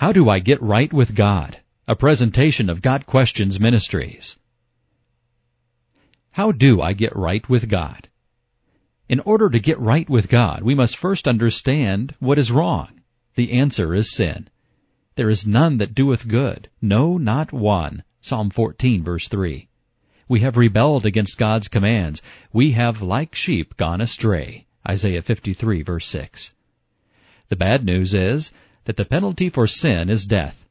How do I get right with God? A presentation of Got Questions Ministries. How do I get right with God? In order to get right with God, we must first understand what is wrong. The answer is sin. There is none that doeth good, no, not one. Psalm 14 verse 3. We have rebelled against God's commands. We have like sheep gone astray. Isaiah 53 verse 6. The bad news is that the penalty for sin is death.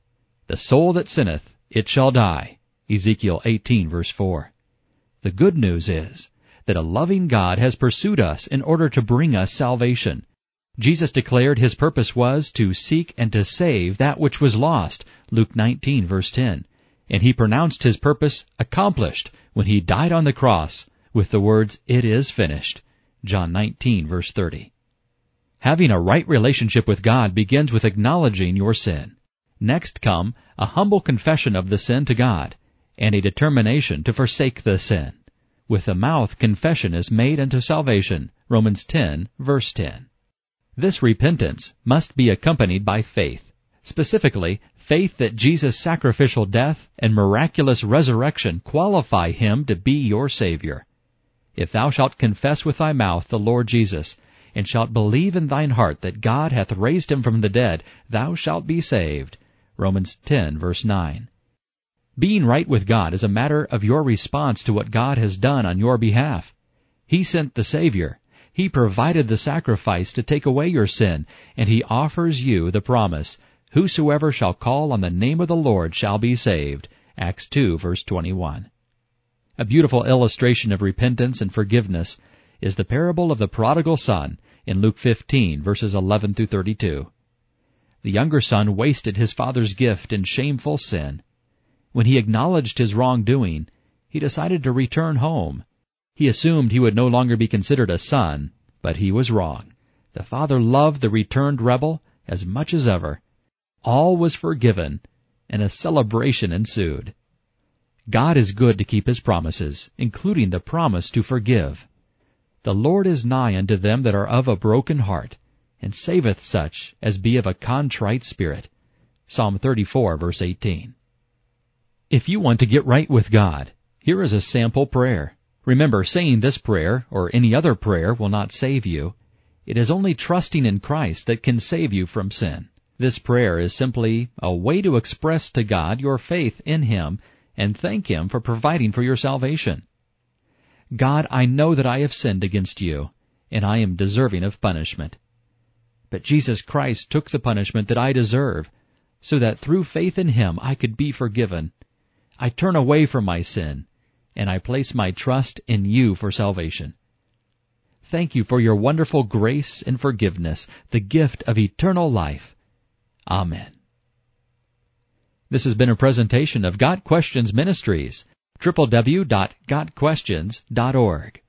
The soul that sinneth, it shall die. Ezekiel 18 verse 4. The good news is that a loving God has pursued us in order to bring us salvation. Jesus declared his purpose was to seek and to save that which was lost. Luke 19 verse 10. And he pronounced his purpose accomplished when he died on the cross with the words, It is finished. John 19 verse 30. Having a right relationship with God begins with acknowledging your sin. Next come a humble confession of the sin to God and a determination to forsake the sin. With the mouth confession is made unto salvation. Romans 10 verse 10. This repentance must be accompanied by faith. Specifically, faith that Jesus' sacrificial death and miraculous resurrection qualify him to be your Savior. If thou shalt confess with thy mouth the Lord Jesus, and shalt believe in thine heart that God hath raised him from the dead, thou shalt be saved. Romans 10 verse 9. Being right with God is a matter of your response to what God has done on your behalf. He sent the Savior. He provided the sacrifice to take away your sin, and He offers you the promise, Whosoever shall call on the name of the Lord shall be saved. Acts 2 verse 21. A beautiful illustration of repentance and forgiveness is the parable of the prodigal son in Luke 15 verses 11 through 32. The younger son wasted his father's gift in shameful sin. When he acknowledged his wrongdoing, he decided to return home. He assumed he would no longer be considered a son, but he was wrong. The father loved the returned rebel as much as ever. All was forgiven, and a celebration ensued. God is good to keep his promises, including the promise to forgive. The Lord is nigh unto them that are of a broken heart, and saveth such as be of a contrite spirit. Psalm 34 verse 18. If you want to get right with God, here is a sample prayer. Remember, saying this prayer, or any other prayer, will not save you. It is only trusting in Christ that can save you from sin. This prayer is simply a way to express to God your faith in Him and thank Him for providing for your salvation. God, I know that I have sinned against you, and I am deserving of punishment. But Jesus Christ took the punishment that I deserve, so that through faith in Him I could be forgiven. I turn away from my sin, and I place my trust in you for salvation. Thank you for your wonderful grace and forgiveness, the gift of eternal life. Amen. This has been a presentation of Got Questions Ministries, www.gotquestions.org.